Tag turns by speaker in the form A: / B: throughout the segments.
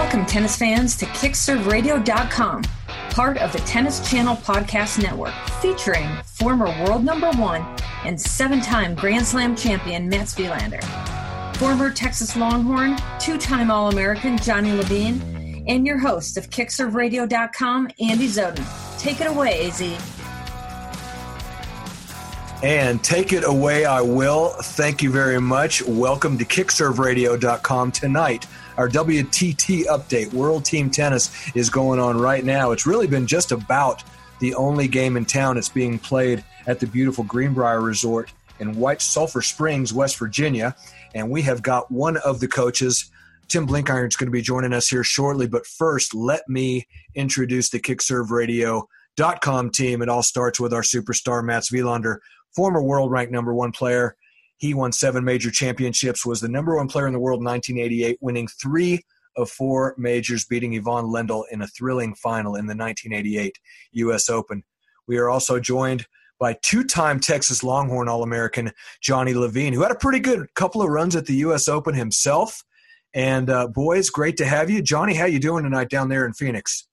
A: Welcome, tennis fans, to KickServeRadio.com, part of the Tennis Channel Podcast Network, featuring former world number one and seven time Grand Slam champion Mats Wilander, former Texas Longhorn, two time All American Johnny Levine, and your host of KickServeRadio.com, Andy Zoden. Take it away, AZ.
B: And take it away, I will. Thank you very much. Welcome to KickServeRadio.com tonight. Our WTT update, World Team Tennis, is going on right now. It's really been just about the only game in town. It's being played at the beautiful Greenbrier Resort in White Sulphur Springs, West Virginia. And we have got one of the coaches, Tim Blenkiron, is going to be joining us here shortly. But first, let me introduce the KickServeRadio.com team. It all starts with our superstar, Mats Wilander former world ranked number one player. He won seven major championships, was the number one player in the world in 1988, winning three of four majors, beating Ivan Lendl in a thrilling final in the 1988 U.S. Open. We are also joined by two-time Texas Longhorn All-American Johnny Levine, who had a pretty good couple of runs at the U.S. Open himself. And uh, boys, great to have you, Johnny. How you doing tonight down there in Phoenix?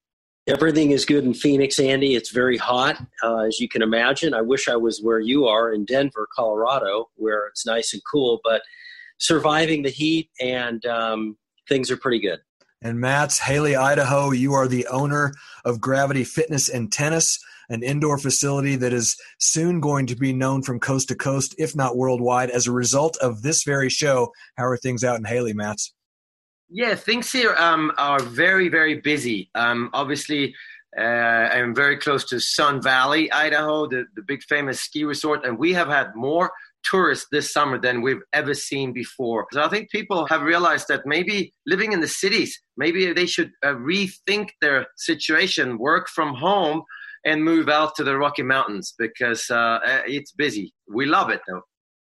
C: Everything is good in Phoenix, Andy. It's very hot, uh, as you can imagine. I wish I was where you are in Denver, Colorado, where it's nice and cool, but surviving the heat and um, things are pretty good.
B: And Mats Hailey, Idaho, you are the owner of Gravity Fitness and Tennis, an indoor facility that is soon going to be known from coast to coast, if not worldwide, as a result of this very show. How are things out in Hailey, Mats?
D: Yeah, things here um, are very, very busy. Um, obviously, uh, I'm very close to Sun Valley, Idaho, the, the big famous ski resort, and we have had more tourists this summer than we've ever seen before. So I think people have realized that maybe living in the cities, maybe they should uh, rethink their situation, work from home, and move out to the Rocky Mountains because uh, it's busy. We love it though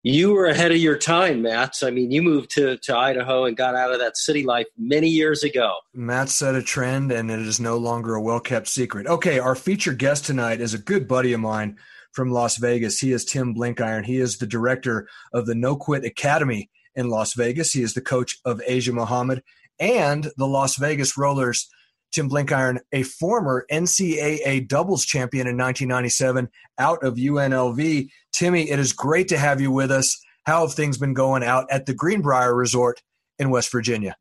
C: you were ahead of your time, Mats. I mean, you moved to, to Idaho and got out of that city life many years ago.
B: Matt set a trend, and it is no longer a well kept secret. Okay, our featured guest tonight is a good buddy of mine from Las Vegas. He is Tim Blenkiron. He is the director of the No Quit Academy in Las Vegas. He is the coach of Asia Muhammad and the Las Vegas Rollers. Tim Blenkiron, a former NCAA doubles champion in 1997 out of UNLV. Timmy, it is great to have you with us. How have things been going out at the Greenbrier Resort in West Virginia?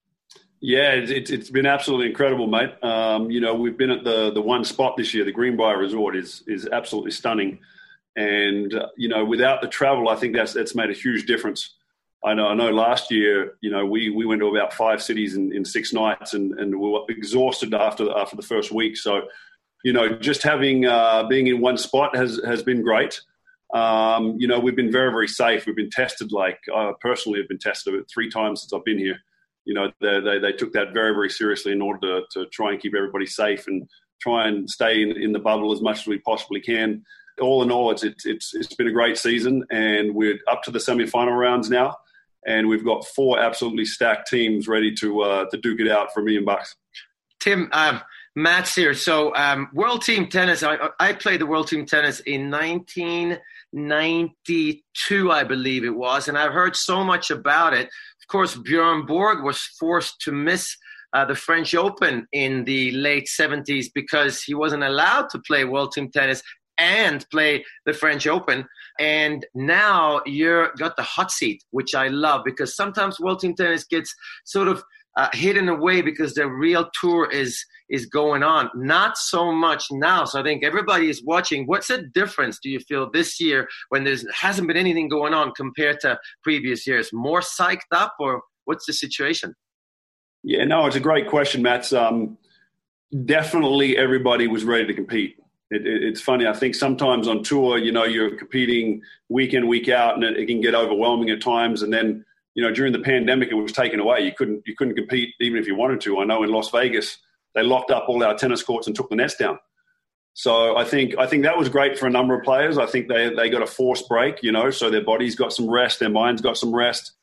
E: Yeah, it's, it's been absolutely incredible, mate. Um, you know, we've been at the the one spot this year. The Greenbrier Resort is is absolutely stunning, and uh, you know, without the travel, I think that's that's made a huge difference. I know, I know. Last year, you know, we, we went to about five cities in, in six nights, and, and we were exhausted after the, after the first week. So, you know, just having uh, being in one spot has has been great. Um, you know, we've been very, very safe. We've been tested, like I personally have been tested three times since I've been here. You know, they, they, they took that very, very seriously in order to, to try and keep everybody safe and try and stay in, in the bubble as much as we possibly can. All in all, it's, it's, it's been a great season, and we're up to the semi final rounds now. And we've got four absolutely stacked teams ready to, uh, to duke it out for a million bucks.
D: Tim, um, Mats here. So, um, World Team Tennis, I, I played the World Team Tennis in 1992, I believe it was, and I've heard so much about it. Of course, Bjorn Borg was forced to miss uh, the French Open in the late 70s because he wasn't allowed to play World Team Tennis and play the French Open. And now you're got the hot seat, which I love because sometimes World Team Tennis gets sort of uh, hidden away because the real tour is is going on. Not so much now. So I think everybody is watching. What's the difference do you feel this year when there hasn't been anything going on compared to previous years? More psyched up, or what's the situation?
E: Yeah, no, it's a great question, Matt. Um, definitely, everybody was ready to compete. It, it, it's funny. I think sometimes on tour, you know, you're competing week in, week out, and it, it can get overwhelming at times. And then you know, during the pandemic, it was taken away. You couldn't you couldn't compete even if you wanted to. I know in Las Vegas, they locked up all our tennis courts and took the nets down. So I think I think that was great for a number of players. I think they they got a forced break, you know, so their bodies got some rest, their minds got some rest,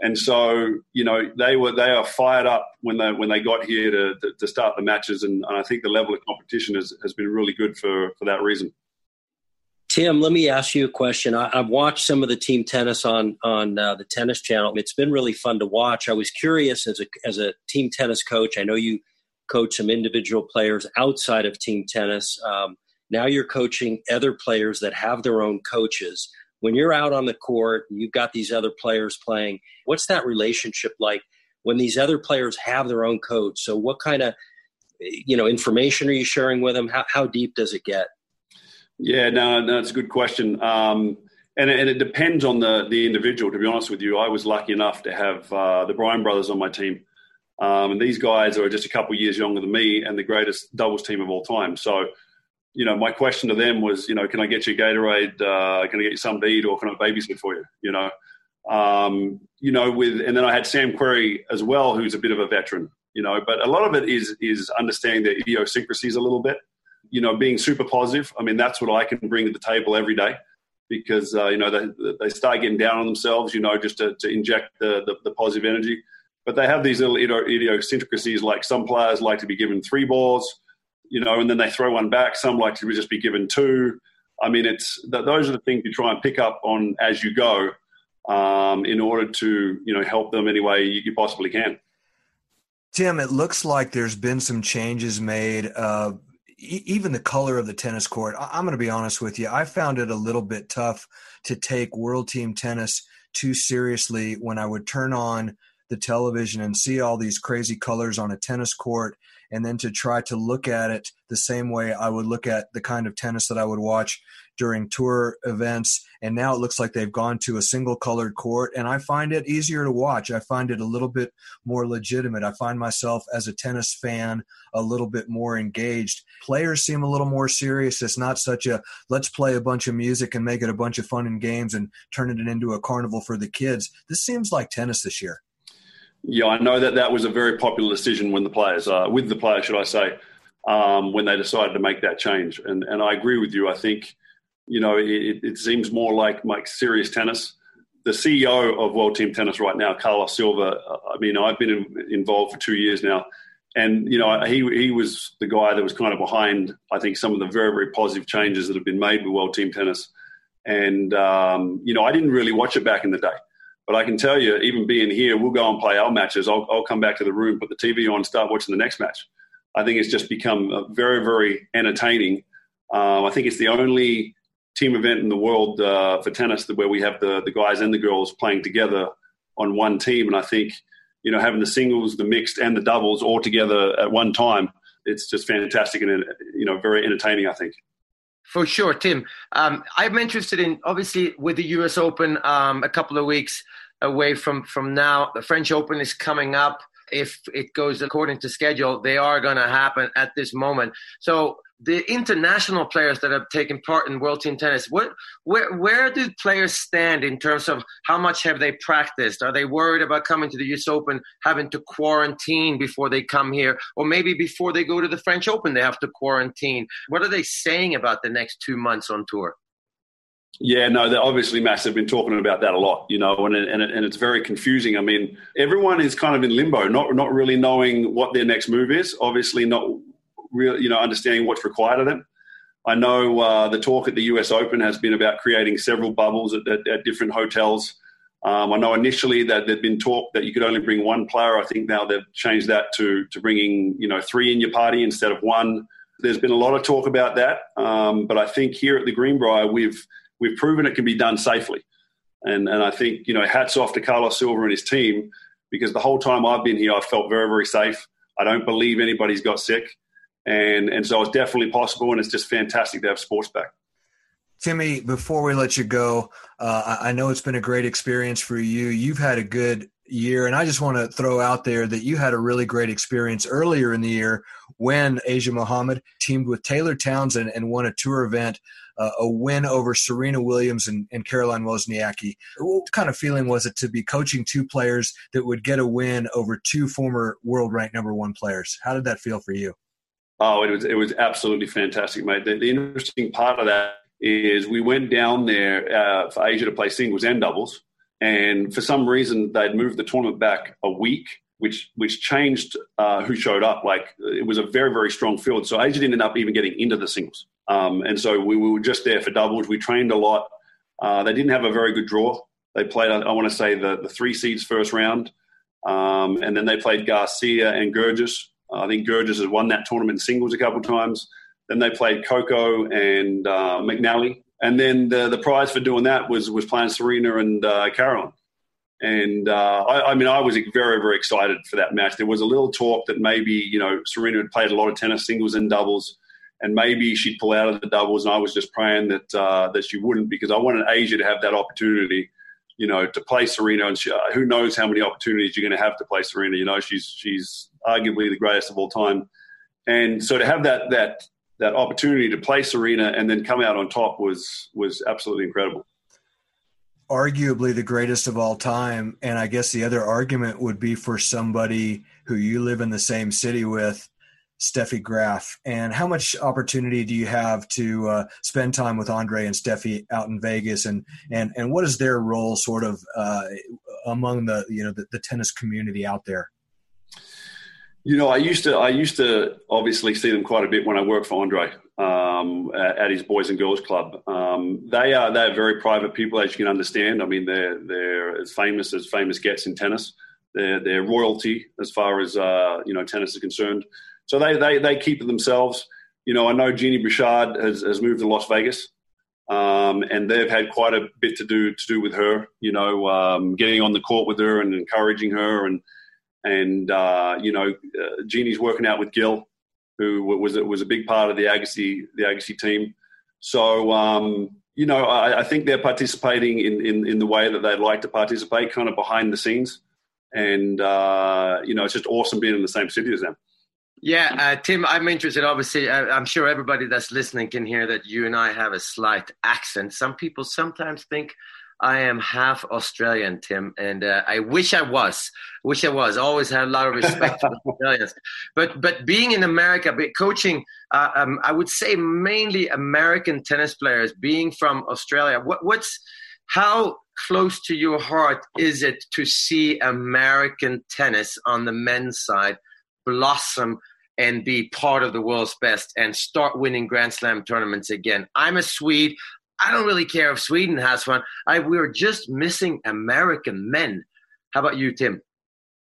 E: and so you know they were they are fired up when they when they got here to to, start the matches, and, and I think the level of competition has has been really good for for that reason.
C: Tim, let me ask you a question. I, have watched some of the team tennis on on uh, the Tennis Channel. It's been really fun to watch. I was curious as a as a team tennis coach. I know you coach some individual players outside of team tennis. Um, now you're coaching other players that have their own coaches. When you're out on the court, you've got these other players playing. What's that relationship like when these other players have their own coach? So, what kind of you know information are you sharing with them? How, how deep does it get?
E: Yeah, no, no, a good question. Um, and, and, it depends on the, the individual, to be honest with you. I was lucky enough to have uh, the Bryan brothers on my team. Um, and these guys are just a couple years younger than me and the greatest doubles team of all time. So, you know, my question to them was, you know, can I get you Gatorade? Uh, can I get you something to eat or can I babysit for you? You know, um, you know, with, and then I had Sam Querrey as well, who's a bit of a veteran, you know, but a lot of it is, is understanding their idiosyncrasies a little bit you know, being super positive. I mean, that's what I can bring to the table every day because, uh, you know, they, they start getting down on themselves, you know, just to, to inject the, the, the positive energy. But they have these little idiosyncrasies like some players like to be given three balls, you know, and then they throw one back. Some like to just be given two. I mean, it's those are the things you try and pick up on as you go um, in order to, you know, help them any way you, possibly can.
B: Tim, it looks like there's been some changes made. Uh, even the color of the tennis court. I'm going to be honest with you. I found it a little bit tough to take World Team Tennis too seriously when I would turn on the television and see all these crazy colors on a tennis court and then to try to look at it the same way I would look at the kind of tennis that I would watch during tour events. And now it looks like they've gone to a single colored court, and I find it easier to watch. I find it a little bit more legitimate. I find myself as a tennis fan a little bit more engaged. Players seem a little more serious. It's not such a let's play a bunch of music and make it a bunch of fun and games and turn it into a carnival for the kids. This seems like tennis this year.
E: Yeah, I know that that was a very popular decision when the players, uh, with the players, should I say, um, when they decided to make that change. And and I agree with you. I think, you know, it, it seems more like like serious tennis. The CEO of World Team Tennis right now, Carlos Silva. Uh, I mean, I've been in, involved for two years now, and you know, he he was the guy that was kind of behind. I think some of the very very positive changes that have been made with World Team Tennis. And um, you know, I didn't really watch it back in the day. But I can tell you, even being here, we'll go and play our matches. I'll, I'll come back to the room, put the TV on, start watching the next match. I think it's just become very, very entertaining. Um, I think it's the only team event in the world uh, for tennis where we have the, the guys and the girls playing together on one team. And I think, you know, having the singles, the mixed, and the doubles all together at one time, it's just fantastic and, you know, very entertaining, I think.
D: For sure, Tim. Um, I'm interested in obviously with the U.S. Open um, a couple of weeks away from from now. The French Open is coming up. If it goes according to schedule, they are going to happen at this moment. So the international players that have taken part in World Team Tennis, what, where, where do players stand in terms of how much have they practiced? Are they worried about coming to the US Open, having to quarantine before they come here? Or maybe before they go to the French Open, they have to quarantine? What are they saying about the next two months on tour?
E: Yeah, no, they're obviously massive. Been talking about that a lot, you know, and and, and it's very confusing. I mean, everyone is kind of in limbo, not not really knowing what their next move is. Obviously, not really, you know, understanding what's required of them. I know uh, the talk at the US Open has been about creating several bubbles at, at, at different hotels. Um, I know initially that there'd been talk that you could only bring one player. I think now they've changed that to to bringing you know three in your party instead of one. There's been a lot of talk about that, um, but I think here at the Greenbrier we've we've proven it can be done safely, and and I think you know hats off to Carlos Silva and his team because the whole time I've been here I've felt very very safe. I don't believe anybody's got sick and and so it's definitely possible, and it's just fantastic to have sports back.
B: Timmy, before we let you go, uh, I know it's been a great experience for you. You've had a good year, and I just want to throw out there that you had a really great experience earlier in the year when Asia Muhammad teamed with Taylor Townsend and won a tour event, uh, a win over Serena Williams and, and Caroline Wozniacki. What kind of feeling was it to be coaching two players that would get a win over two former world ranked number one players? How did that feel for you?
E: Oh, it was it was absolutely fantastic, mate. The, the interesting part of that is we went down there uh, for Asia to play singles and doubles, and for some reason they'd moved the tournament back a week. which which changed uh, who showed up. Like it was a very very strong field. So Asia didn't end up even getting into the singles, um, and so we, we, were just there for doubles. We trained a lot. Uh, they didn't have a very good draw. They played, I, I want to say, the, the three seeds first round, um, and then they played Garcia and Goerges. I think Goerges has won that tournament singles a couple of times. Then they played Coco and uh, McNally, and then the, the prize for doing that was was playing Serena and uh, Caroline. And uh, I, I, mean, I was very, very excited for that match. There was a little talk that maybe, you know, Serena had played a lot of tennis, singles and doubles, and maybe she'd pull out of the doubles. And I was just praying that uh, that she wouldn't because I wanted Asia to have that opportunity, you know, to play Serena. And she, uh, who knows how many opportunities you're going to have to play Serena? You know, she's she's arguably the greatest of all time. And so to have that that that opportunity to play Serena and then come out on top was was absolutely incredible
B: arguably the greatest of all time. And I guess the other argument would be for somebody who you live in the same city with, Steffi Graf. And how much opportunity do you have to uh, spend time with Andre and Steffi out in Vegas? And and and what is their role, sort of, uh, among the you know the, the tennis community out there?
E: You know, I used to I used to obviously see them quite a bit when I worked for Andre um, at, his Boys and Girls Club. Um, they are they're very private people, as you can understand. I mean, they're they're as famous as famous gets in tennis. They're they're royalty as far as uh, you know tennis is concerned. So they they they keep it themselves. You know, I know Genie Bouchard has, has moved to Las Vegas. Um, and they've had quite a bit to do to do with her, you know, um, getting on the court with her and encouraging her, and and uh, you know, uh, Genie's working out with Gil, who was was a big part of the Agassi the Agassi team. So um, you know, I, I, think they're participating in, in, in the way that they'd like to participate, kind of behind the scenes. And uh, you know, it's just awesome being in the same city as them.
D: Yeah, uh, Tim, I'm interested. Obviously, uh, I'm sure everybody that's listening can hear that you and I have a slight accent. Some people sometimes think I am half Australian, Tim, and uh, I wish I was. Wish I was. Always had a lot of respect for the Australians, but but being in America, but coaching, uh, um, I would say mainly American tennis players. Being from Australia, what, what's how close to your heart is it to see American tennis on the men's side blossom? and be part of the world's best and start winning Grand Slam tournaments again. I'm a Swede. I don't really care if Sweden has one. I we are just missing American men. How about you, Tim?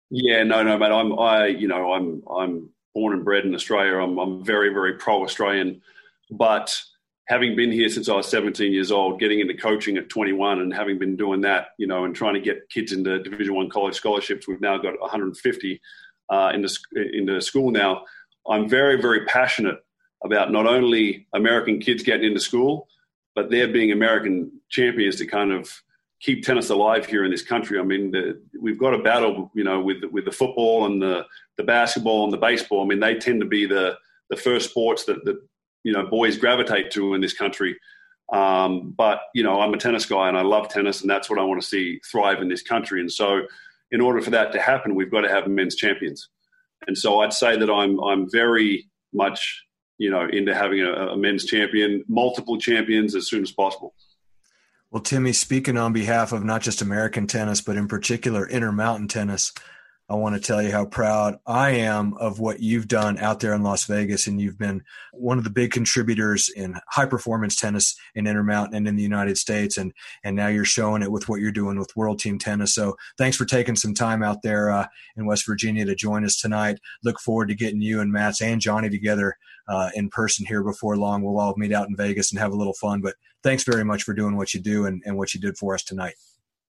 E: Yeah, no, no, mate. I'm I, you know, I'm I'm born and bred in Australia. I'm I'm very very pro Australian, but having been here since I was 17 years old, getting into coaching at 21, and having been doing that, you know, and trying to get kids into Division One college scholarships, we've now got 150 uh, into into school now. I'm very very passionate about not only American kids getting into school, but they're being American champions to kind of keep tennis alive here in this country. I mean, the, we've got a battle, you know, with with the football and the the basketball and the baseball. I mean, they tend to be the the first sports that that you know boys gravitate to in this country. Um, but you know, I'm a tennis guy and I love tennis, and that's what I want to see thrive in this country. And so, in order for that to happen, we've got to have men's champions. And so, I'd say that I'm I'm very much you know, into having a, a men's champion, multiple champions as soon as possible.
B: Well, Timmy, speaking on behalf of not just American tennis, but in particular Intermountain tennis, I want to tell you how proud I am of what you've done out there in Las Vegas. And you've been one of the big contributors in high performance tennis in Intermountain and in the United States. And, and now you're showing it with what you're doing with World Team Tennis. So thanks for taking some time out there uh, in West Virginia to join us tonight. Look forward to getting you and Mats and Johnny together uh, in person here before long. We'll all meet out in Vegas and have a little fun. But thanks very much for doing what you do and, and what you did for us tonight.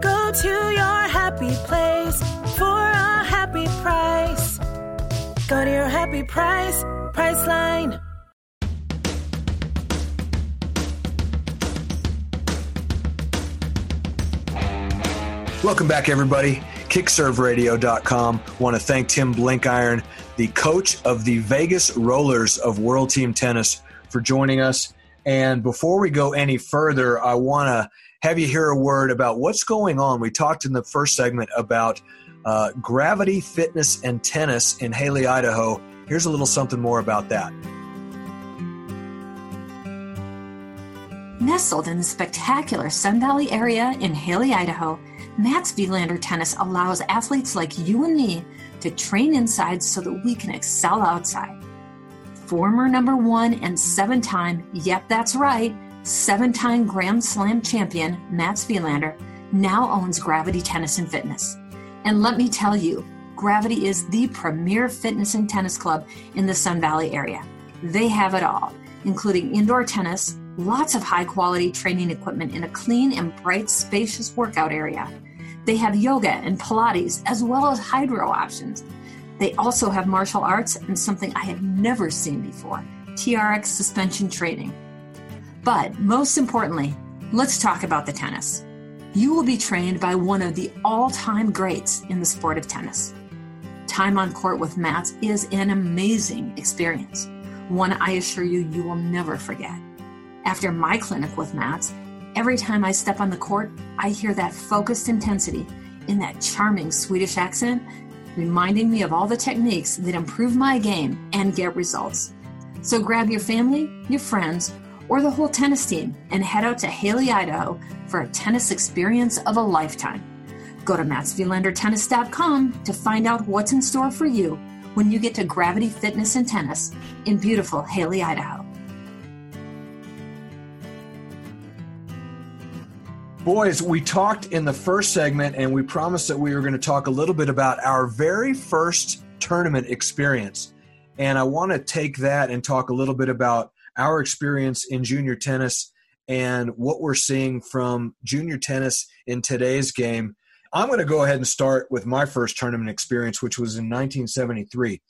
F: Go to your happy place for a happy price. Go to your happy price, Priceline.
B: Welcome back, everybody. KickServeRadio.com. Want to thank Tim Blenkiron the coach of the Vegas Rollers of World Team Tennis, for joining us. And before we go any further, I want to have you hear a word about what's going on. We talked in the first segment about uh, gravity, fitness, and tennis in Hailey, Idaho. Here's a little something more about that.
A: Nestled in the spectacular Sun Valley area in Hailey, Idaho, Mats Wilander Tennis allows athletes like you and me to train inside so that we can excel outside. Former number one and seven time, yep, that's right, seven time Grand Slam champion Mats Wilander now owns Gravity Tennis and Fitness. And let me tell you, Gravity is the premier fitness and tennis club in the Sun Valley area. They have it all, including indoor tennis, lots of high quality training equipment in a clean and bright, spacious workout area. They have yoga and Pilates, as well as hydro options. They also have martial arts and something I have never seen before TRX suspension training. But most importantly, let's talk about the tennis. You will be trained by one of the all time greats in the sport of tennis. Time on court with Mats is an amazing experience, one I assure you you will never forget. After my clinic with Mats, every time I step on the court, I hear that focused intensity in that charming Swedish accent reminding me of all the techniques that improve my game and get results. So grab your family, your friends, or the whole tennis team and head out to Hailey, Idaho for a tennis experience of a lifetime. Go to matswilandertennis.com to find out what's in store for you when you get to Gravity Fitness and Tennis in beautiful Hailey, Idaho.
B: Boys, we talked in the first segment and we promised that we were going to talk a little bit about our very first tournament experience. And I want to take that and talk a little bit about our experience in junior tennis and what we're seeing from junior tennis in today's game. I'm going to go ahead and start with my first tournament experience, which was in 1973.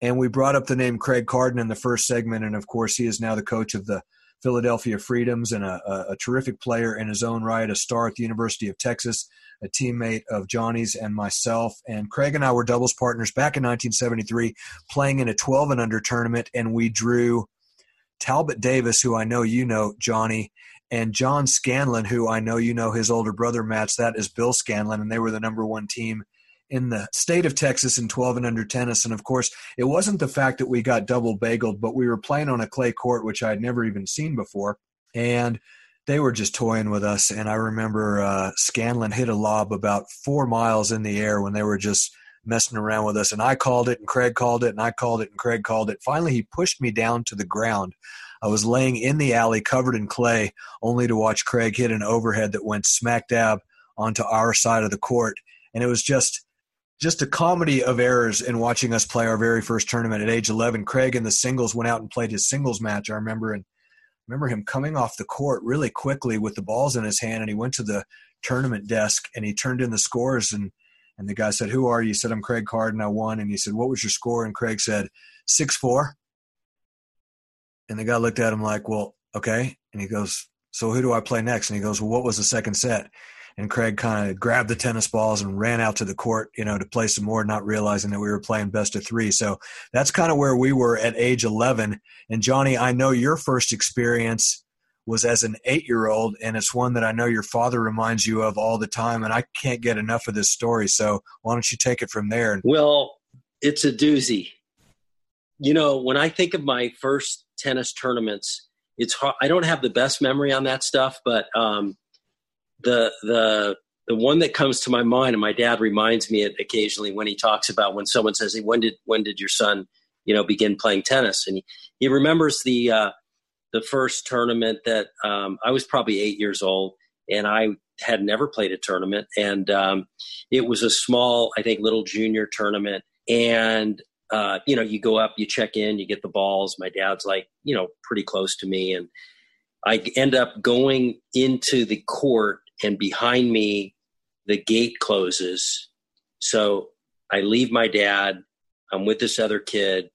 B: And we brought up the name Craig Kardon in the first segment. And of course, he is now the coach of the Philadelphia Freedoms and a, a, a, terrific player in his own right, a star at the University of Texas, a teammate of Johnny's and myself. And Craig and I were doubles partners back in 1973, playing in a 12 and under tournament, and we drew Talbot Davis, who I know you know, Johnny, and John Scanlon, who I know you know his older brother, Mats. That is Bill Scanlon, and they were the number one team in the state of Texas in 12 and under tennis. And of course, it wasn't the fact that we got double bageled, but we were playing on a clay court, which I had never even seen before. And they were just toying with us. And I remember uh, Scanlon hit a lob about four miles in the air when they were just messing around with us. And I called it, and Craig called it, and I called it, and Craig called it. Finally, he pushed me down to the ground. I was laying in the alley covered in clay, only to watch Craig hit an overhead that went smack dab onto our side of the court. And it was just just a comedy of errors in watching us play our very first tournament at age 11. Craig in the singles went out and played his singles match. I remember and remember him coming off the court really quickly with the balls in his hand, and he went to the tournament desk and he turned in the scores and and the guy said, "Who are you?" He said, "I'm Craig Kardon. I won." And he said, "What was your score?" And Craig said, six four. And the guy looked at him like, "Well, okay." And he goes, "So who do I play next?" And he goes, "Well, what was the second set?" and Craig kind of grabbed the tennis balls and ran out to the court, you know, to play some more, not realizing that we were playing best of three. So that's kind of where we were at age 11. And Johnny, I know your first experience was as an eight year old, and it's one that I know your father reminds you of all the time. And I can't get enough of this story. So why don't you take it from there?
C: Well, it's a doozy. You know, when I think of my first tennis tournaments, it's hard. I don't have the best memory on that stuff, but um, the the the one that comes to my mind, and my dad reminds me it occasionally when he talks about when someone says, hey, "When did when did your son, you know, begin playing tennis?" and he, he remembers the uh, the first tournament that um, I was probably eight years old, and I had never played a tournament, and um, it was a small, I think, little junior tournament, and uh, you know, you go up, you check in, you get the balls. My dad's like, you know, pretty close to me, and I end up going into the court and behind me the gate closes. So i leave my dad. I'm with this other kid.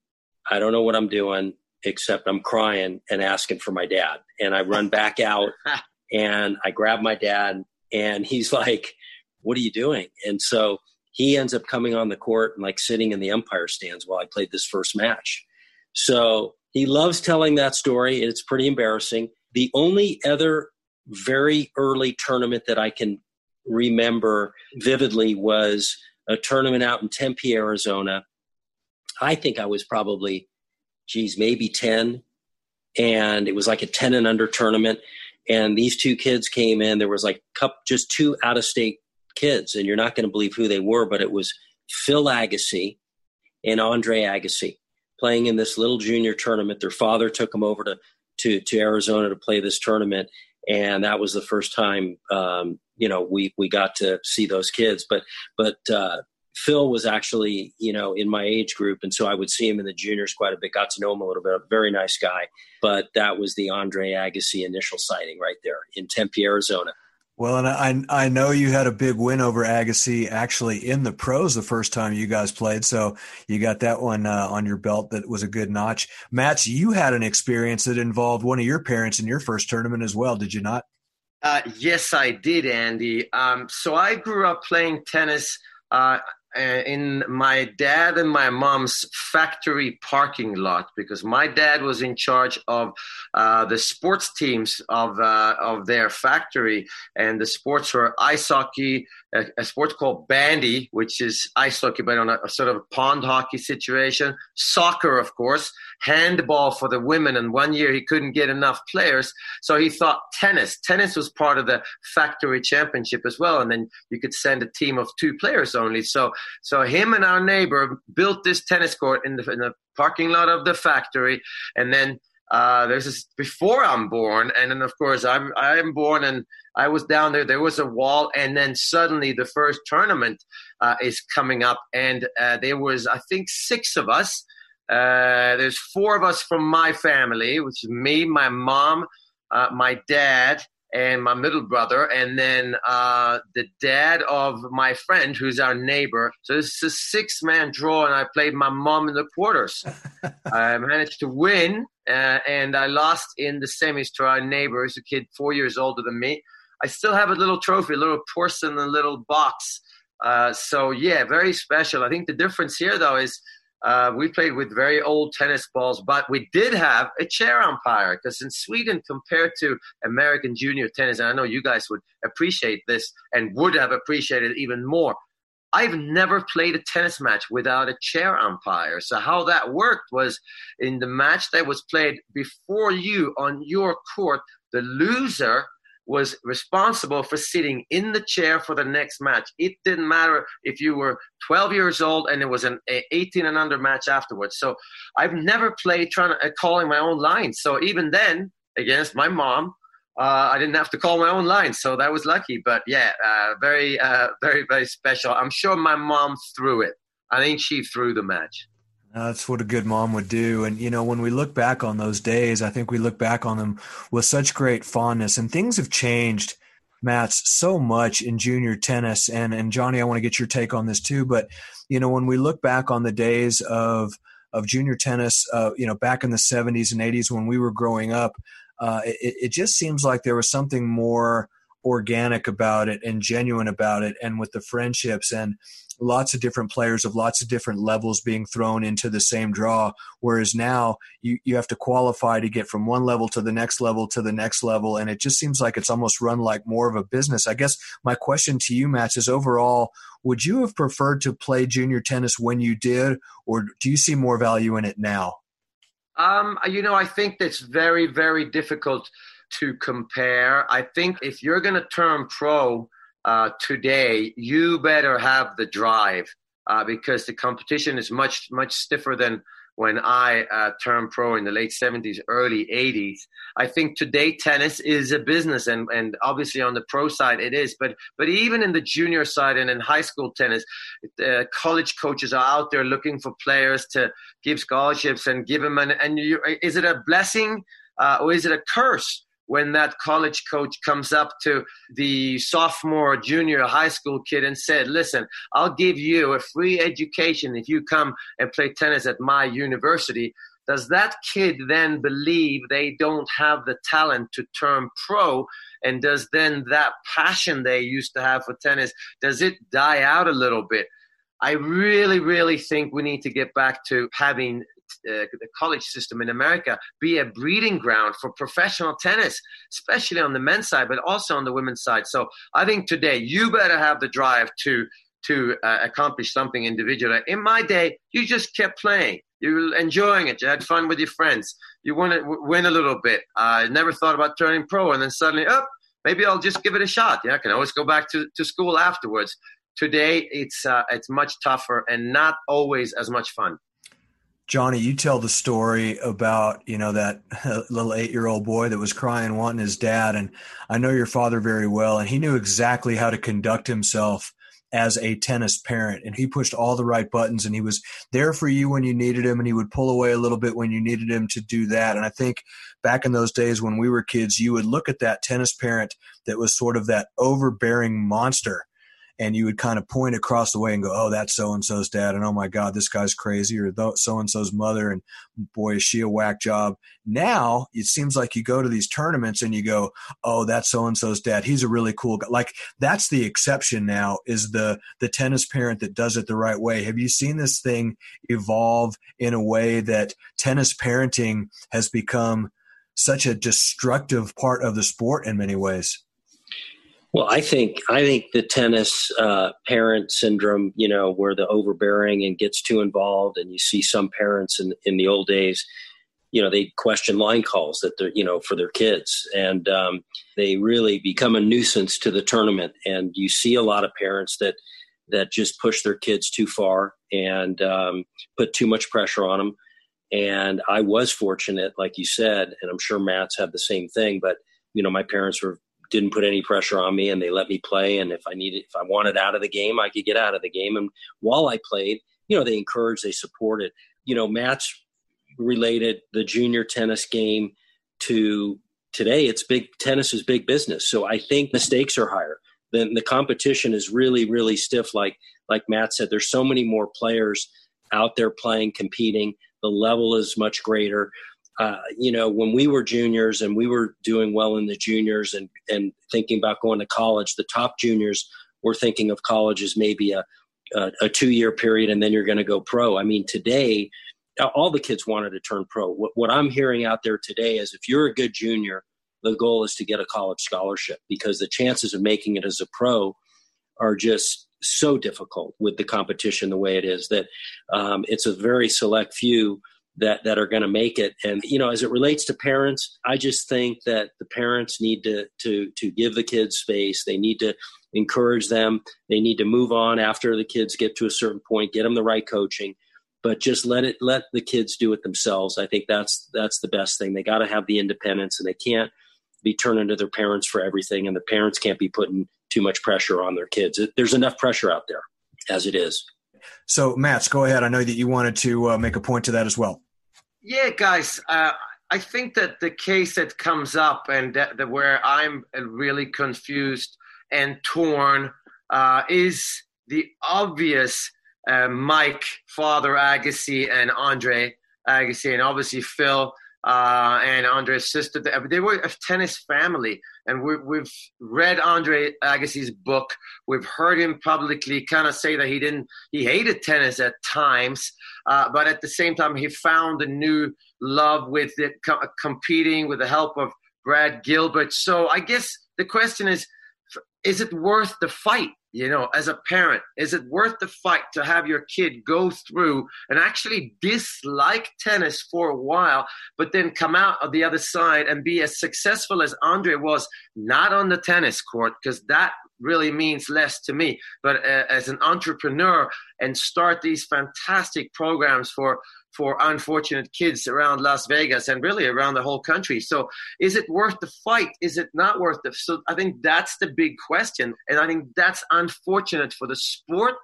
C: I don't know what i'm doing except i'm crying and asking for my dad and i run back out and i grab my dad and he's like what are you doing and so he ends up coming on the court and like sitting in the umpire stands while I played this first match. So he loves telling that story. and It's pretty embarrassing. The only other very early tournament that I can remember vividly was a tournament out in Tempe, Arizona. I think I was probably, geez, maybe 10. And it was like a 10 and under tournament. And these two kids came in. There was like cup, just two out of state kids. And you're not going to believe who they were, but it was Phil Agassi and Andre Agassi playing in this little junior tournament. Their father took them over to, to, to Arizona to play this tournament. And that was the first time, um, you know, we, we got to see those kids. But, but, uh, Phil was actually, you know, in my age group, and so I would see him in the juniors quite a bit. Got to know him a little bit. A very nice guy. But that was the Andre Agassi initial sighting right there in Tempe, Arizona.
B: Well, and I I know you had a big win over Agassi actually in the pros the first time you guys played, so you got that one uh, on your belt. That was a good notch. Mats, you had an experience that involved one of your parents in your first tournament as well, did you not?
D: Uh, yes, I did, Andy. Um, so I grew up playing tennis. Uh, in my dad and my mom's factory parking lot because my dad was in charge of uh, the sports teams of uh, of their factory, and the sports were ice hockey, a, a, sport called bandy, which is ice hockey but on a, a, sort of pond hockey situation, soccer, of course, handball for the women. And one year he couldn't get enough players, so he thought tennis. Tennis was part of the factory championship as well, and then you could send a team of two players only. So so him and our neighbor built this tennis court in the, in the parking lot of the factory, and then uh, there's this before I'm born, and then of course I'm I'm born and I was down there. There was a wall, and then suddenly the first tournament uh, is coming up, and uh, there was I think six of us. Uh, there's four of us from my family, which is me, my mom, uh, my dad, and my middle brother, and then uh, the dad of my friend, who's our neighbor. So this is a six man draw, and I played my mom in the quarters. I managed to win, uh, and I lost in the semis to our neighbor, who's a kid four years older than me. I still have a little trophy, a little porcelain, little box. Uh, so yeah, very special. I think the difference here, though, is uh, we played with very old tennis balls, but we did have a chair umpire because in Sweden, compared to American junior tennis, and I know you guys would appreciate this and would have appreciated it even more. I've never played a tennis match without a chair umpire. So how that worked was in the match that was played before you on your court, the loser was responsible for sitting in the chair for the next match. It didn't matter if you were 12 years old and it was an 18 and under match afterwards. So I've never played trying to uh, calling my own lines. So even then, against my mom, uh, I didn't have to call my own lines, so that was lucky. But yeah, uh, very, uh, very, very special. I'm sure my mom threw it. I think she threw the match.
B: That's what a good mom would do. And, you know, when we look back on those days, I think we look back on them with such great fondness. And things have changed, Mats, so much in junior tennis. And, and Johnny, I want to get your take on this too. But, you know, when we look back on the days of, of junior tennis, uh, you know, back in the 70s and 80s when we were growing up, uh, it, it just seems like there was something more organic about it and genuine about it and with the friendships and lots of different players of lots of different levels being thrown into the same draw. Whereas now you, you have to qualify to get from one level to the next level to the next level. And it just seems like it's almost run like more of a business. I guess my question to you, Matt, is overall, would you have preferred to play junior tennis when you did, or do you see more value in it now?
D: Um, you know, I think that's very, very difficult to compare. I think if you're going to turn pro, uh, today, you better have the drive uh, because the competition is much much stiffer than when I uh, turned pro in the late 70s, early 80s. I think today tennis is a business, and, and obviously on the pro side it is. But but even in the junior side and in high school tennis, uh, college coaches are out there looking for players to give scholarships and give them an. And you, is it a blessing uh, or is it a curse? When that college coach comes up to the sophomore, junior, high school kid and said, Listen, I'll give you a free education if you come and play tennis at my university. Does that kid then believe they don't have the talent to turn pro? And does then that passion they used to have for tennis, does it die out a little bit? I really, really think we need to get back to having uh, the college system in America be a breeding ground for professional tennis, especially on the men's side, but also on the women's side. So I think today you better have the drive to to uh, accomplish something individually. In my day, you just kept playing. You were enjoying it. You had fun with your friends. You want to win a little bit. I uh, never thought about turning pro, and then suddenly, oh, maybe I'll just give it a shot. Yeah, I can always go back to, to school afterwards. Today, it's uh, it's much tougher and not always as much fun.
B: Johnny, you tell the story about, you know, that little eight year old boy that was crying, wanting his dad. And I know your father very well, and he knew exactly how to conduct himself as a tennis parent. And he pushed all the right buttons and he was there for you when you needed him and he would pull away a little bit when you needed him to do that. And I think back in those days when we were kids, you would look at that tennis parent that was sort of that overbearing monster and you would kind of point across the way and go, "Oh, that's so and so's dad," and "Oh my God, this guy's crazy," or "So and so's mother," and "Boy, is she a whack job." Now it seems like you go to these tournaments and you go, "Oh, that's so and so's dad. He's a really cool guy." Like that's the exception now is the the tennis parent that does it the right way. Have you seen this thing evolve in a way that tennis parenting has become such a destructive part of the sport in many ways?
C: Well, I think I think the tennis uh, parent syndrome, you know, where the overbearing and gets too involved, and you see some parents in in the old days, you know, they question line calls that they're you know for their kids, and um, they really become a nuisance to the tournament. And you see a lot of parents that that just push their kids too far and um, put too much pressure on them. And I was fortunate, like you said, and I'm sure Matt's had the same thing, but you know, my parents were didn't put any pressure on me and they let me play. And if I needed, if I wanted out of the game, I could get out of the game. And while I played, you know, they encouraged, they supported. You know, Mats related the junior tennis game to today. It's big tennis is big business. So I think the stakes are higher. Then the competition is really, really stiff. Like like Matt said, there's so many more players out there playing, competing. The level is much greater uh, you know, when we were juniors and we were doing well in the juniors and, and thinking about going to college, the top juniors were thinking of college as maybe a, a, a two year period and then you're going to go pro. I mean, today, all the kids wanted to turn pro. What, what I'm hearing out there today is if you're a good junior, the goal is to get a college scholarship because the chances of making it as a pro are just so difficult with the competition the way it is that um, it's a very select few that that are going to make it. And you know as it relates to parents i just think that the parents need to to to give the kids space. They need to encourage them. They need to move on after the kids get to a certain point get them the right coaching. But just let it let the kids do it themselves. I think that's that's the best thing. They got to have the independence and they can't be turning to their parents for everything and the parents can't be putting too much pressure on their kids. There's enough pressure out there as it is.
B: So, Mats, go ahead. I know that you wanted to uh, make a point to that as well.
D: Yeah, guys, uh, I think that the case that comes up and that, that where I'm really confused and torn uh, is the obvious uh, Mike, Father Agassi, and Andre Agassi, and obviously Phil uh, and Andre's sister. They were a tennis family, and we, have read Andre Agassi's book. We've heard him publicly kind of say that he didn't, he hated tennis at times, uh, but at the same time, he found a new love with it, co- competing with the help of Brad Gilbert. So I guess the question is, is it worth the fight? You know, as a parent, is it worth the fight to have your kid go through and actually dislike tennis for a while, but then come out of the other side and be as successful as Andre was, not on the tennis court, because that really means less to me, but uh, as an entrepreneur and start these fantastic programs for for unfortunate kids around Las Vegas and really around the whole country. So, is it worth the fight? Is it not worth it? So, I think that's the big question. And I think that's unfortunate for the sport.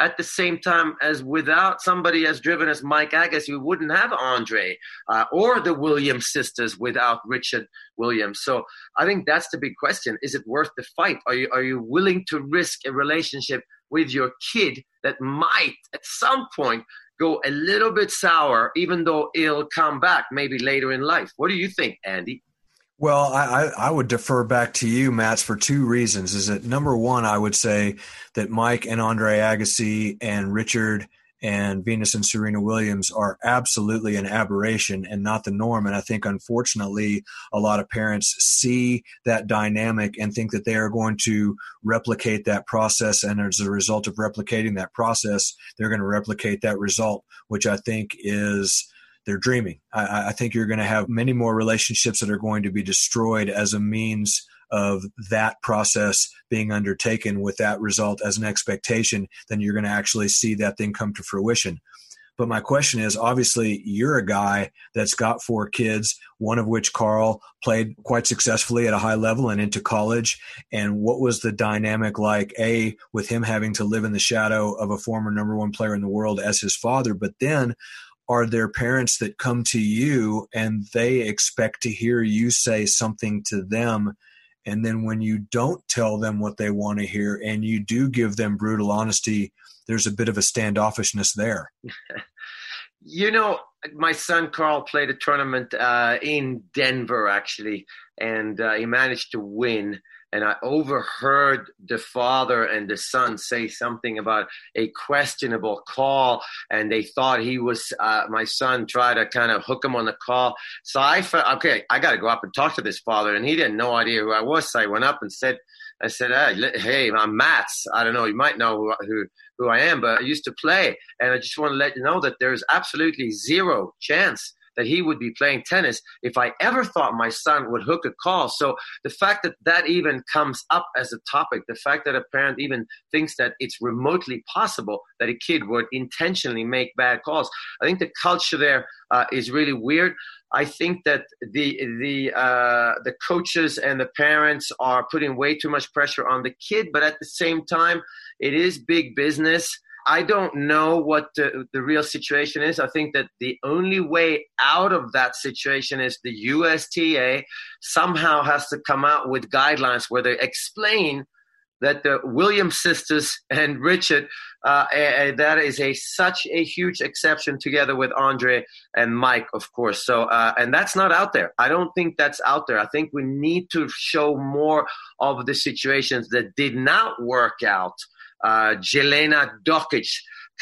D: At the same time, as without somebody as driven as Mike Agassi, we wouldn't have Andre uh, or the Williams sisters without Richard Williams. So I think that's the big question: Is it worth the fight? Are you are you willing to risk a relationship with your kid that might, at some point, go a little bit sour, even though it'll come back maybe later in life. What do you think, Andy?
B: Well, I, I would defer back to you, Mats, for two reasons. Is that number one, I would say that Mike and Andre Agassi and Richard and Venus and Serena Williams are absolutely an aberration and not the norm. And I think, unfortunately, a lot of parents see that dynamic and think that they are going to replicate that process. And as a result of replicating that process, they're going to replicate that result, which I think is they're dreaming. I, I think you're going to have many more relationships that are going to be destroyed as a means of that process being undertaken with that result as an expectation, then you're going to actually see that thing come to fruition. But my question is obviously, you're a guy that's got four kids, one of which Carl played quite successfully at a high level and into college. And what was the dynamic like, A, with him having to live in the shadow of a former number one player in the world as his father? But then, are there parents that come to you and they expect to hear you say something to them and then when you don't tell them what they want to hear and you do give them brutal honesty, there's a bit of a standoffishness there.
D: you know, my son Carl played a tournament uh, in Denver actually, and uh, he managed to win and I overheard the father and the son say something about a questionable call, and they thought he was uh, my son. Tried to kind of hook him on the call, so I felt okay. I got to go up and talk to this father, and he didn't no idea who I was. So I went up and said, "I said, hey, hey I'm Mats. I don't know. You might know who, who who I am, but I used to play, and I just want to let you know that there's absolutely zero chance." That he would be playing tennis if I ever thought my son would hook a call. So the fact that that even comes up as a topic, the fact that a parent even thinks that it's remotely possible that a kid would intentionally make bad calls, I think the culture there uh, is really weird. I think that the the uh, the coaches and the parents are putting way too much pressure on the kid, but at the same time, it is big business. I don't know what the, the real situation is. I think that the only way out of that situation is the USTA somehow has to come out with guidelines where they explain that the Williams sisters and Richard, uh, that is a such a huge exception together with Andre and Mike, of course. So, uh, and that's not out there. I don't think that's out there. I think we need to show more of the situations that did not work out uh, Jelena Dokic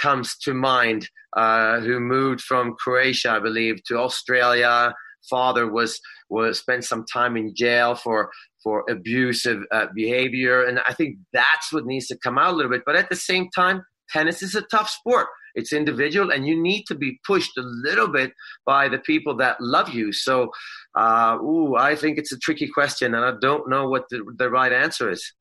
D: comes to mind, uh, who moved from Croatia, I believe, to Australia. Father was was spent some time in jail for for abusive uh, behavior, and I think that's what needs to come out a little bit. But at the same time, tennis is a tough sport. It's individual, and you need to be pushed a little bit by the people that love you. So, uh, ooh, I think it's a tricky question, and I don't know what the, the right answer is.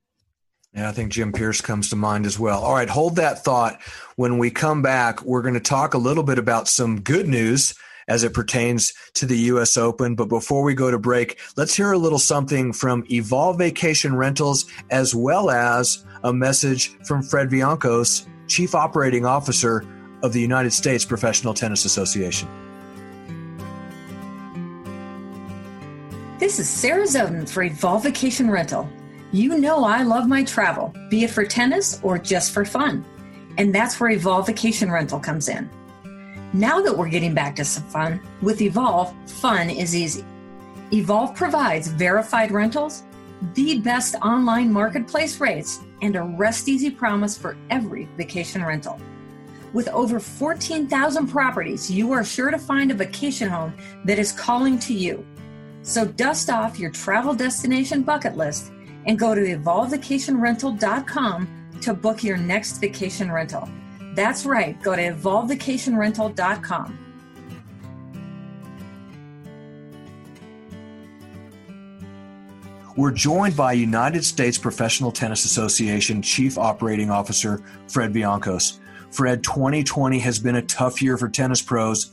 B: Yeah, I think Jim Pierce comes to mind as well. All right, hold that thought. When we come back, we're going to talk a little bit about some good news as it pertains to the U.S. Open. But before we go to break, let's hear a little something from Evolve Vacation Rentals as well as a message from Fred Viancos, Chief Operating Officer of the United States Professional Tennis Association.
A: This is Sarah Zoden for Evolve Vacation Rental. You know I love my travel, be it for tennis or just for fun. And that's where Evolve Vacation Rental comes in. Now that we're getting back to some fun, with Evolve, fun is easy. Evolve provides verified rentals, the best online marketplace rates, and a rest easy promise for every vacation rental. With over 14,000 properties, you are sure to find a vacation home that is calling to you. So dust off your travel destination bucket list and go to evolvevacationrental.com to book your next vacation rental. That's right, go to evolvevacationrental.com.
B: We're joined by United States Professional Tennis Association Chief Operating Officer Fred Viancos. Fred, 2020 has been a tough year for tennis pros,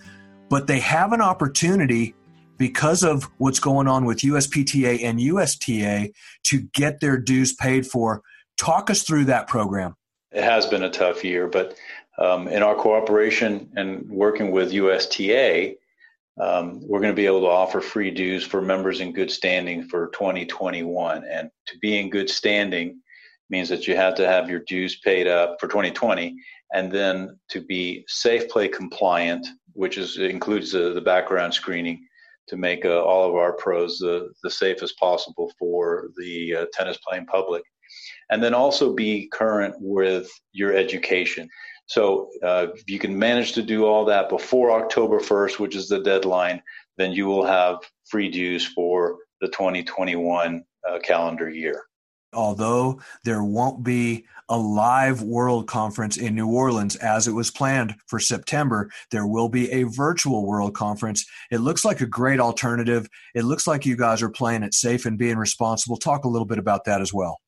B: but they have an opportunity because of what's going on with USPTA and USTA to get their dues paid for. Talk us through that program.
G: It has been a tough year, but um, in our cooperation and working with USTA, um, we're going to be able to offer free dues for members in good standing for 2021. And to be in good standing means that you have to have your dues paid up for 2020, and then to be safe play compliant, which is includes the, the background screening to make uh, all of our pros the, the safest possible for the uh, tennis playing public. And then also be current with your education. So uh, if you can manage to do all that before October 1st, which is the deadline, then you will have free dues for the 2021 uh, calendar year.
B: Although there won't be a live World Conference in New Orleans as it was planned for September, there will be a virtual World Conference. It looks like a great alternative. It looks like you guys are playing it safe and being responsible. Talk a little bit about that as well.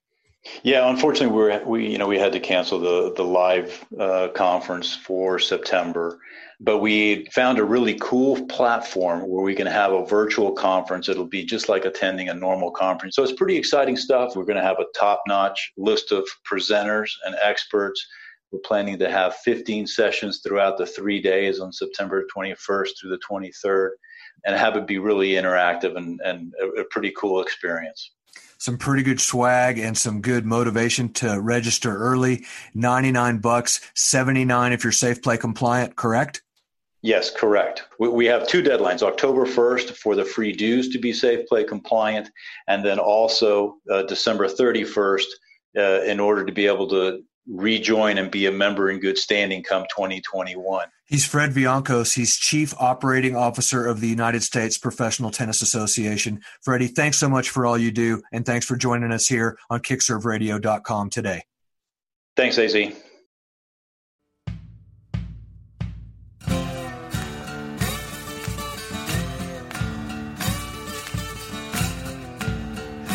G: Yeah, unfortunately, we we you know we had to cancel the the live uh, conference for September, but we found a really cool platform where we can have a virtual conference. It'll be just like attending a normal conference, so it's pretty exciting stuff. We're going to have a top notch list of presenters and experts. We're planning to have 15 sessions throughout the three days on September 21st through the 23rd, and have it be really interactive and, and a, a pretty cool experience
B: some pretty good swag and some good motivation to register early. 99 bucks, 79 if you're safe play compliant, correct?
G: Yes, correct. We, we have two deadlines October 1st for the free dues to be safe play compliant, and then also uh, December 31st uh, in order to be able to rejoin and be a member in good standing come 2021.
B: He's Fred Viancos. He's Chief Operating Officer of the United States Professional Tennis Association. Freddie, thanks so much for all you do, and thanks for joining us here on KickServeRadio.com today.
G: Thanks, AZ.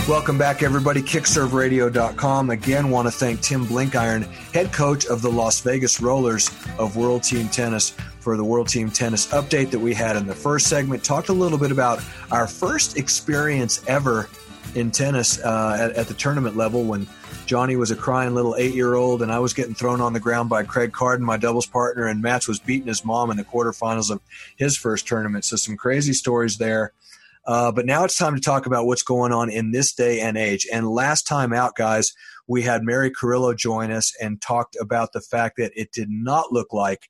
B: Welcome back, everybody. KickServeRadio.com. Again, want to thank Tim Blenkiron, head coach of the Las Vegas Rollers of World Team Tennis, for the World Team Tennis update that we had in the first segment. Talked a little bit about our first experience ever in tennis uh, at, at the tournament level when Johnny was a crying little eight year old, and I was getting thrown on the ground by Craig Kardon, my doubles partner, and Mats was beating his mom in the quarterfinals of his first tournament. So, some crazy stories there. Uh, but now it's time to talk about what's going on in this day and age. And last time out, guys, we had Mary Carrillo join us and talked about the fact that it did not look like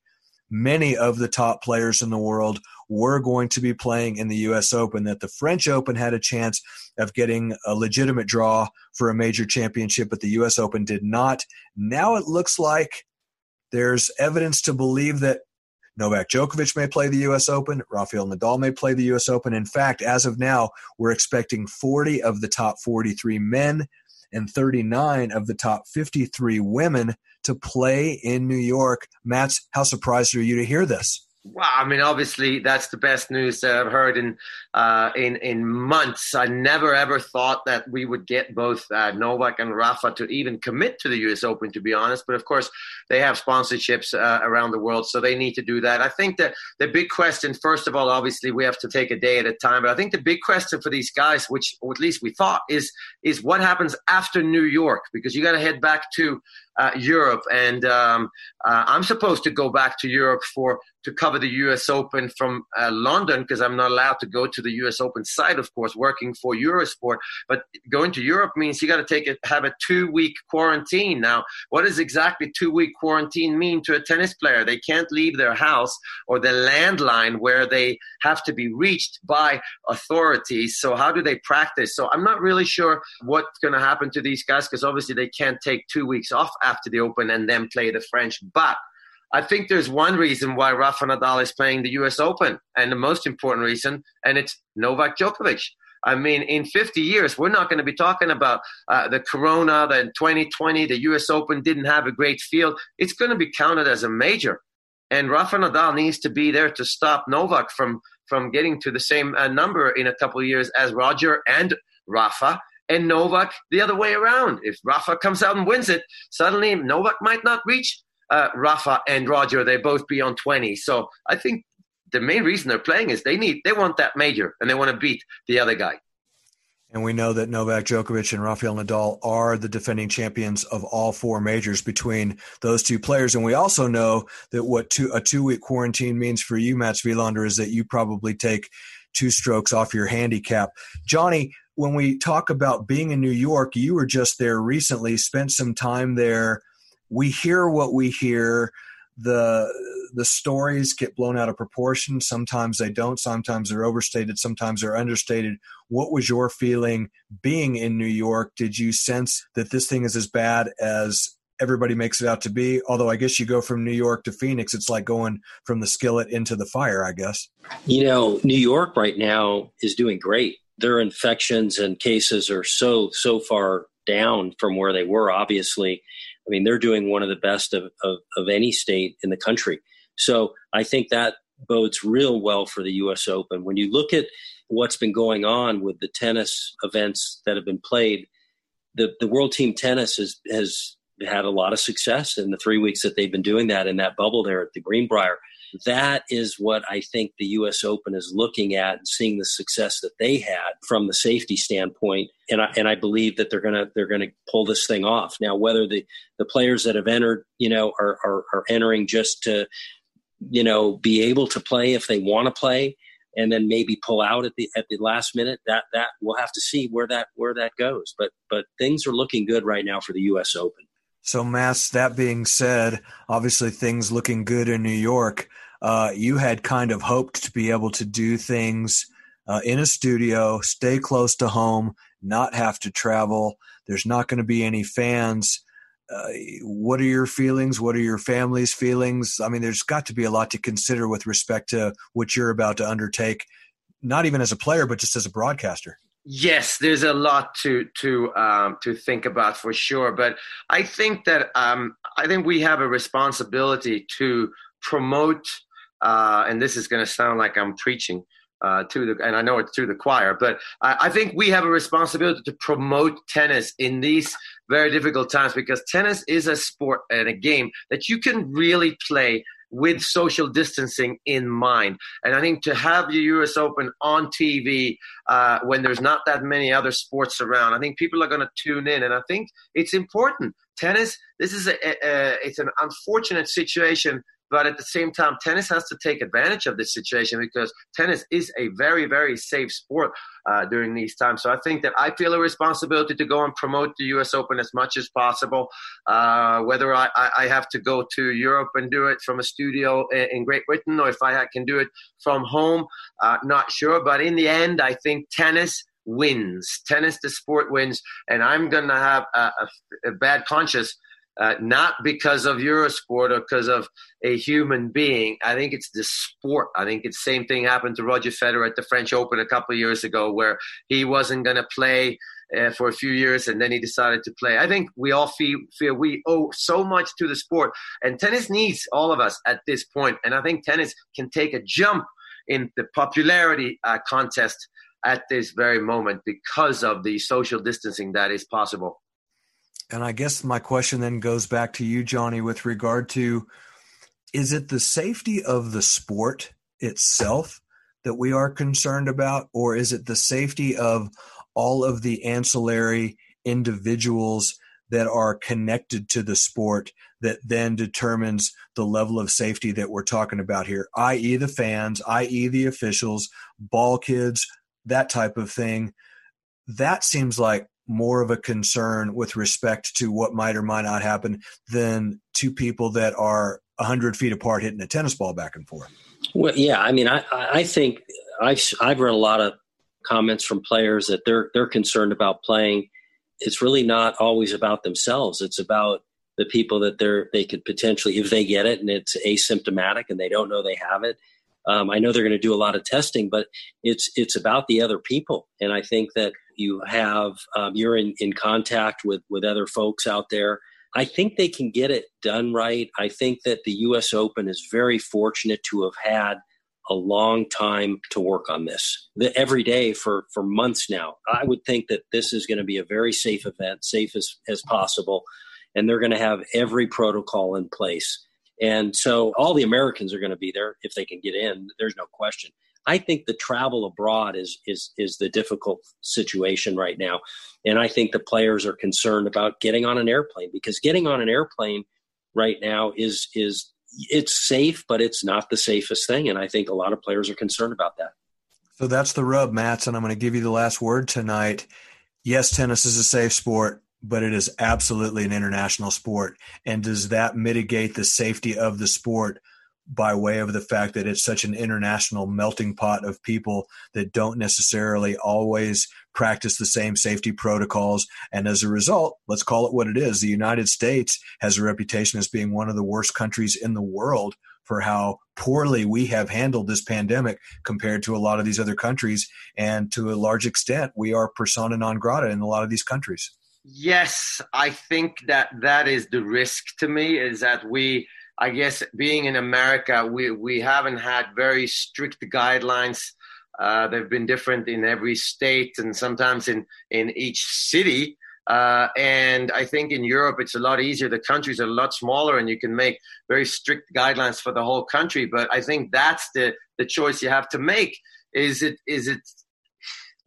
B: many of the top players in the world were going to be playing in the U.S. Open, that the French Open had a chance of getting a legitimate draw for a major championship, but the U.S. Open did not. Now it looks like there's evidence to believe that Novak Djokovic may play the U.S. Open. Rafael Nadal may play the U.S. Open. In fact, as of now, we're expecting 40 of the top 43 men and 39 of the top 53 women to play in New York. Mats, how surprised are you to hear this?
D: Well, I mean, obviously, that's the best news that I've heard in uh, in in months. I never ever thought that we would get both uh, Novak and Rafa to even commit to the U.S. Open, to be honest. But of course, they have sponsorships uh, around the world, so they need to do that. I think that the big question, first of all, obviously, we have to take a day at a time. But I think the big question for these guys, which or at least we thought, is is what happens after New York, because you got to head back to uh, Europe, and um, uh, I'm supposed to go back to Europe for to cover the U.S. Open from uh, London because I'm not allowed to go to the U.S. Open site, of course, working for Eurosport. But going to Europe means you got to take it, have a two week quarantine. Now, what does exactly two week quarantine mean to a tennis player? They can't leave their house or the landline where they have to be reached by authorities. So how do they practice? So I'm not really sure what's going to happen to these guys because obviously they can't take two weeks off after the Open and then play the French. But I think there's one reason why Rafa Nadal is playing the U.S. Open, and the most important reason, and it's Novak Djokovic. I mean, in 50 years, we're not going to be talking about uh, the Corona, the 2020, the U.S. Open didn't have a great field. It's going to be counted as a major, and Rafa Nadal needs to be there to stop Novak from from getting to the same uh, number in a couple of years as Roger and Rafa and Novak the other way around. If Rafa comes out and wins it, suddenly Novak might not reach uh, Rafa and Roger, they both be on 20. So I think the main reason they're playing is they need they want that major and they want to beat the other guy.
B: And we know that Novak Djokovic and Rafael Nadal are the defending champions of all four majors between those two players. And we also know that what two, a two week quarantine means for you, Mats Wilander, is that you probably take two strokes off your handicap. Johnny, when we talk about being in New York, you were just there recently, spent some time there we hear what we hear. The the stories get blown out of proportion. Sometimes they don't. Sometimes they're overstated. Sometimes they're understated. What was your feeling being in New York? Did you sense that this thing is as bad as everybody makes it out to be? Although I guess you go from New York to Phoenix, it's like going from the skillet into the fire, I guess.
C: You know, New York right now is doing great. Their infections and cases are so, so far down from where they were, obviously. I mean, they're doing one of the best of, of, of any state in the country. So I think that bodes real well for the U.S. Open. When you look at what's been going on with the tennis events that have been played, the, the World Team Tennis has, has had a lot of success in the three weeks that they've been doing that in that bubble there at the Greenbrier that is what I think the U.S. Open is looking at and seeing the success that they had from the safety standpoint. And I, and I believe that they're gonna they're gonna pull this thing off. Now, whether the the players that have entered, you know, are are, are entering just to, you know, be able to play if they want to play, and then maybe pull out at the at the last minute. That that we'll have to see where that where that goes. But but things are looking good right now for the U.S. Open.
B: So, Mats, that being said, obviously things looking good in New York uh, you had kind of hoped to be able to do things uh, in a studio, stay close to home, not have to travel. There's not going to be any fans. Uh, what are your feelings? What are your family's feelings? I mean, there's got to be a lot to consider with respect to what you're about to undertake, not even as a player, but just as a broadcaster.
D: Yes, there's a lot to to um, to think about for sure. But I think that um, I think we have a responsibility to promote uh, and this is going to sound like I'm preaching uh, to the, and I know it's to the choir, but I, I, think we have a responsibility to promote tennis in these very difficult times because tennis is a sport and a game that you can really play with social distancing in mind. And I think to have the US Open on TV uh, when there's not that many other sports around, I think people are going to tune in. And I think it's important. Tennis, this is a, a, a it's an unfortunate situation but at the same time, tennis has to take advantage of this situation because tennis is a very, very safe sport uh, during these times. So I think that I feel a responsibility to go and promote the U.S. Open as much as possible. Uh, whether I, I, have to go to Europe and do it from a studio in Great Britain or if I can do it from home, uh, not sure. But in the end, I think tennis wins. Tennis, the sport wins, and I'm going to have a, a, a bad conscience uh, not because of Eurosport or because of a human being. I think it's the sport. I think it's the same thing happened to Roger Federer at the French Open a couple of years ago, where he wasn't going to play uh, for a few years and then he decided to play. I think we all feel, feel we owe so much to the sport, and tennis needs all of us at this point. And I think tennis can take a jump in the popularity uh, contest at this very moment because of the social distancing that is possible.
B: And I guess my question then goes back to you, Johnny, with regard to is it the safety of the sport itself that we are concerned about, or is it the safety of all of the ancillary individuals that are connected to the sport that then determines the level of safety that we're talking about here, i.e., the fans, i.e., the officials, ball kids, that type of thing? That seems like more of a concern with respect to what might or might not happen than two people that are 100 feet apart hitting a tennis ball back and forth.
C: Well, yeah, I mean, I, I think I've, I've read a lot of comments from players that they're, they're concerned about playing. It's really not always about themselves. It's about the people that they're, they could potentially, if they get it and it's asymptomatic and they don't know they have it, um, I know they're going to do a lot of testing, but it's it's about the other people, and I think that you have um, you're in, in contact with with other folks out there. I think they can get it done right. I think that the U.S. Open is very fortunate to have had a long time to work on this the, every day for for months now. I would think that this is going to be a very safe event, safe as as possible, and they're going to have every protocol in place. And so all the Americans are going to be there if they can get in. There's no question. I think the travel abroad is is is the difficult situation right now, and I think the players are concerned about getting on an airplane because getting on an airplane right now is is it's safe, but it's not the safest thing, and I think a lot of players are concerned about that.
B: So that's the rub, Mats, and I'm going to give you the last word tonight. Yes, tennis is a safe sport but it is absolutely an international sport. And does that mitigate the safety of the sport by way of the fact that it's such an international melting pot of people that don't necessarily always practice the same safety protocols. And as a result, let's call it what it is. The United States has a reputation as being one of the worst countries in the world for how poorly we have handled this pandemic compared to a lot of these other countries. And to a large extent, we are persona non grata in a lot of these countries.
D: Yes, I think that that is the risk to me is that we I guess being in America, we, we haven't had very strict guidelines. Uh, they've been different in every state and sometimes in, in each city. Uh, and I think in Europe it's a lot easier. The countries are a lot smaller, and you can make very strict guidelines for the whole country. But I think that's the the choice you have to make. Is it is it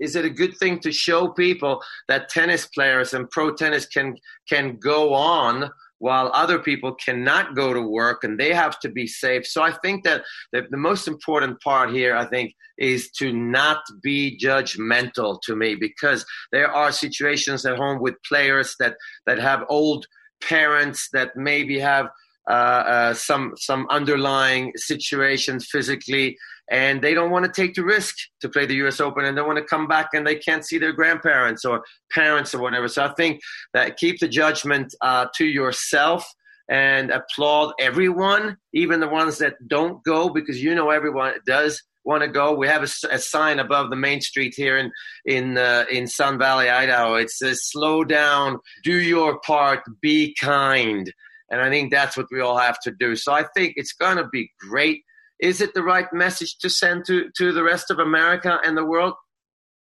D: is it a good thing to show people that tennis players and pro tennis can can go on while other people cannot go to work and they have to be safe. So I think that the, the, most important part here, I think, is to not be judgmental to me because there are situations at home with players that, that have old parents that maybe have uh, uh, some some underlying situations physically and they don't want to take the risk to play the U.S. Open, and they want to come back and they can't see their grandparents or parents or whatever. So I think that keep the judgment uh, to yourself and applaud everyone, even the ones that don't go, because you know everyone does want to go. We have a, a, sign above the main street here in in uh, in Sun Valley, Idaho. It says, "Slow down, do your part, be kind." And I think that's what we all have to do. So I think it's going to be great. Is it the right message to send to, to the rest of America and the world?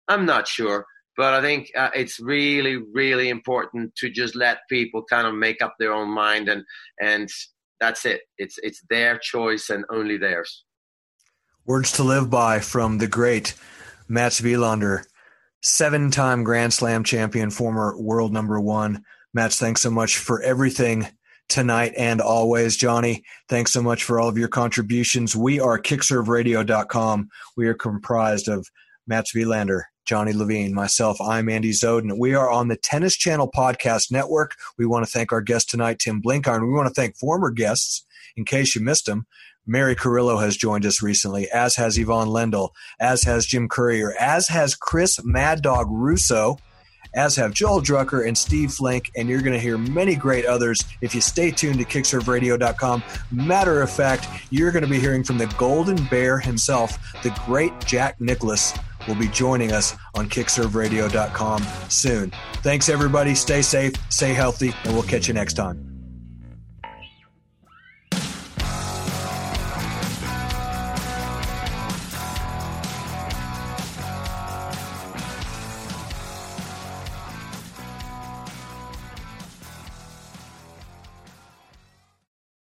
D: I'm not sure. But I think uh, it's really, really important to just let people kind of make up their own mind, and and that's it. It's it's their choice and only theirs.
B: Words to live by from the great Mats Wilander, seven-time Grand Slam champion, former world number one. Mats, thanks so much for everything tonight and always. Johnny, thanks so much for all of your contributions. We are kickserveradio.com. We are comprised of Mats Wilander, Johnny Levine, myself. I'm Andy Zoden. We are on the Tennis Channel Podcast Network. We want to thank our guest tonight, Tim Blenkiron. We want to thank former guests, in case you missed them. Mary Carrillo has joined us recently, as has Ivan Lendl, as has Jim Courier, as has Chris Mad Dog Russo as have Joel Drucker and Steve Flink, and you're going to hear many great others if you stay tuned to kickserveradio.com. Matter of fact, you're going to be hearing from the Golden Bear himself, the great Jack Nicklaus will be joining us on kickserveradio.com soon. Thanks, everybody. Stay safe, stay healthy, and we'll catch you next time.